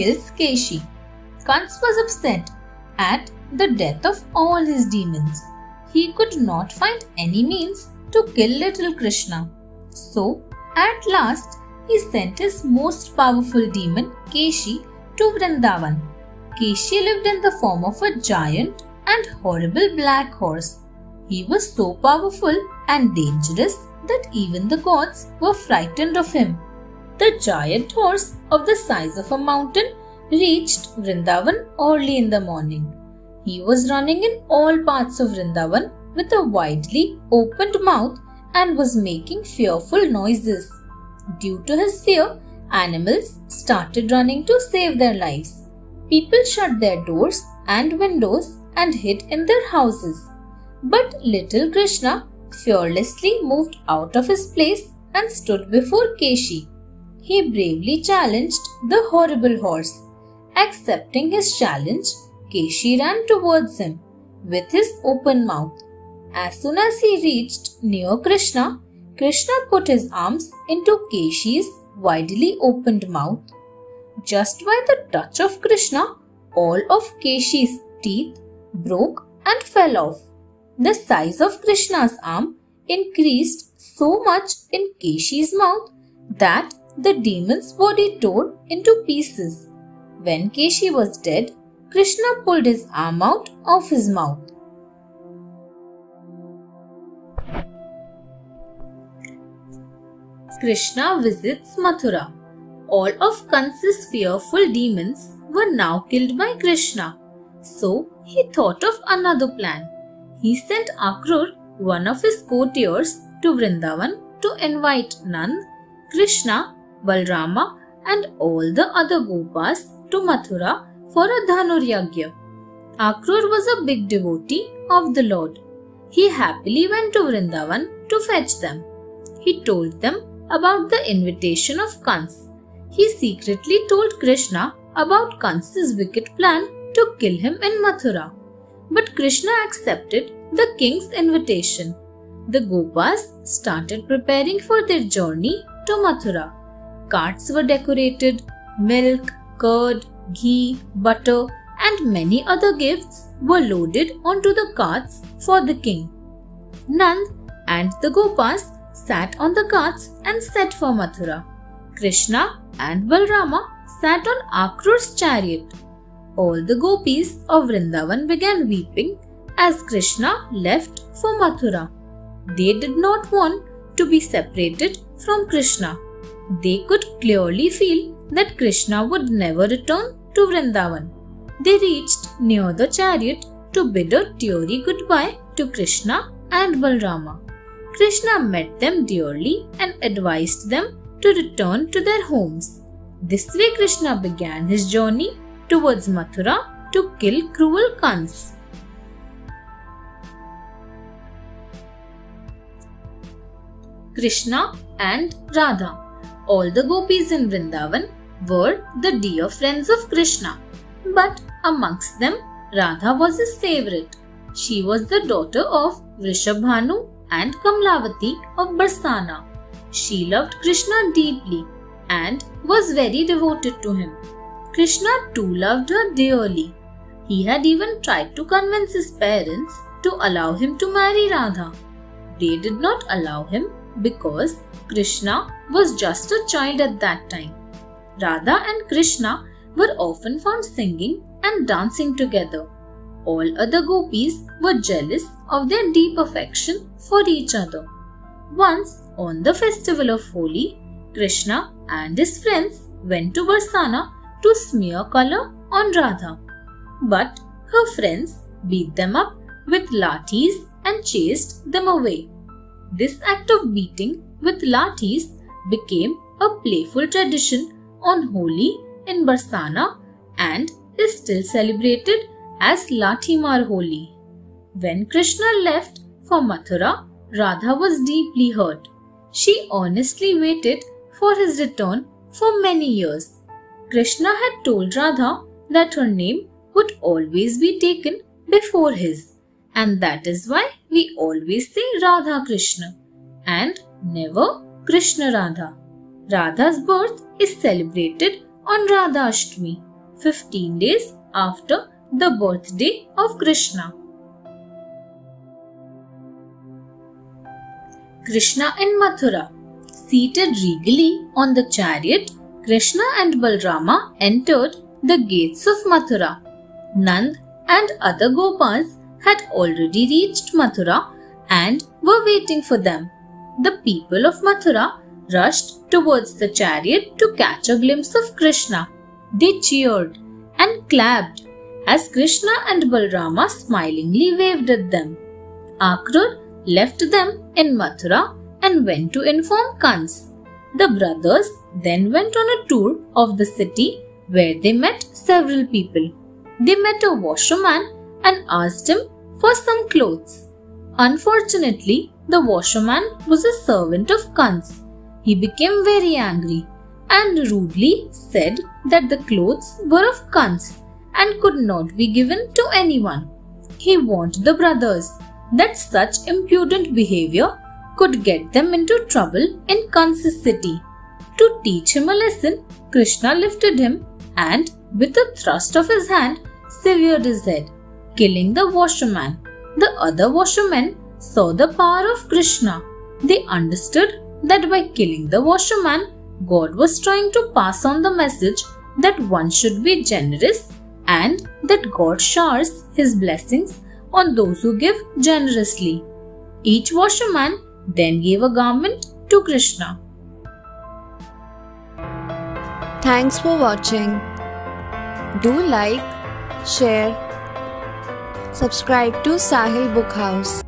kills Keshi. Kans was upset at the death of all his demons. He could not find any means to kill little Krishna. So, at last, he sent his most powerful demon, Keshi, to Vrindavan. Keshi lived in the form of a giant and horrible black horse. He was so powerful and dangerous that even the gods were frightened of him. The giant horse, of the size of a mountain, reached Vrindavan early in the morning. He was running in all parts of Vrindavan with a widely opened mouth and was making fearful noises. Due to his fear, animals started running to save their lives. People shut their doors and windows and hid in their houses. But little Krishna fearlessly moved out of his place and stood before Keshi. He bravely challenged the horrible horse. Accepting his challenge, Keshi ran towards him with his open mouth. As soon as he reached near Krishna, Krishna put his arms into Keshi's widely opened mouth. Just by the touch of Krishna, all of Keshi's teeth broke and fell off. The size of Krishna's arm increased so much in Keshi's mouth that the demon's body tore into pieces. When Keshi was dead, Krishna pulled his arm out of his mouth. Krishna visits Mathura. All of Kansa's fearful demons were now killed by Krishna. So he thought of another plan. He sent Akrur, one of his courtiers, to Vrindavan to invite Nand, Krishna, Balrama, and all the other Gopas to Mathura for a Dhanuryagya. Akrur was a big devotee of the Lord. He happily went to Vrindavan to fetch them. He told them about the invitation of Kans. He secretly told Krishna about Kansa's wicked plan to kill him in Mathura. But Krishna accepted the king's invitation. The Gopas started preparing for their journey to Mathura. Carts were decorated, milk, curd, ghee, butter, and many other gifts were loaded onto the carts for the king. Nand and the Gopas sat on the carts and set for Mathura. Krishna and Balrama sat on Akrur's chariot. All the gopis of Vrindavan began weeping as Krishna left for Mathura. They did not want to be separated from Krishna. They could clearly feel that Krishna would never return to Vrindavan. They reached near the chariot to bid a teary goodbye to Krishna and Balrama. Krishna met them dearly and advised them to return to their homes. This way, Krishna began his journey towards Mathura to kill cruel Kans. Krishna and Radha. All the gopis in Vrindavan were the dear friends of Krishna. But amongst them, Radha was his favorite. She was the daughter of Vrishabhanu and Kamlavati of Barsana. She loved Krishna deeply and was very devoted to him. Krishna too loved her dearly. He had even tried to convince his parents to allow him to marry Radha. They did not allow him because Krishna was just a child at that time. Radha and Krishna were often found singing and dancing together. All other gopis were jealous of their deep affection for each other. Once, on the festival of Holi, Krishna and his friends went to Barsana to smear color on Radha. But her friends beat them up with lathis and chased them away. This act of beating with lathis became a playful tradition on Holi in Barsana and is still celebrated as Lathimar Holi. When Krishna left for Mathura, Radha was deeply hurt. She earnestly waited for his return for many years. Krishna had told Radha that her name would always be taken before his, and that is why we always say Radha Krishna and never Krishna Radha. Radha's birth is celebrated on Radha Ashtami. 15 days after the birthday of Krishna. Krishna in Mathura. Seated regally on the chariot, Krishna and Balrama entered the gates of Mathura. Nand and other Gopas had already reached Mathura and were waiting for them. The people of Mathura rushed towards the chariot to catch a glimpse of Krishna. They cheered and clapped as Krishna and Balrama smilingly waved at them. Akrur left them in Mathura and went to inform Kans. The brothers then went on a tour of the city where they met several people. They met a washerman and asked him for some clothes. Unfortunately, the washerman was a servant of Kans. He became very angry and rudely said that the clothes were of Kans and could not be given to anyone. He warned the brothers that such impudent behavior could get them into trouble in Kans's city. To teach him a lesson, Krishna lifted him and, with a thrust of his hand, severed his head, killing the washerman. The other washermen saw the power of Krishna. They understood that by killing the washerman, God was trying to pass on the message that one should be generous and that God showers his blessings on those who give generously. Each washerman then gave a garment to Krishna. Thanks for watching. Do like, share, subscribe to Sahil Book House.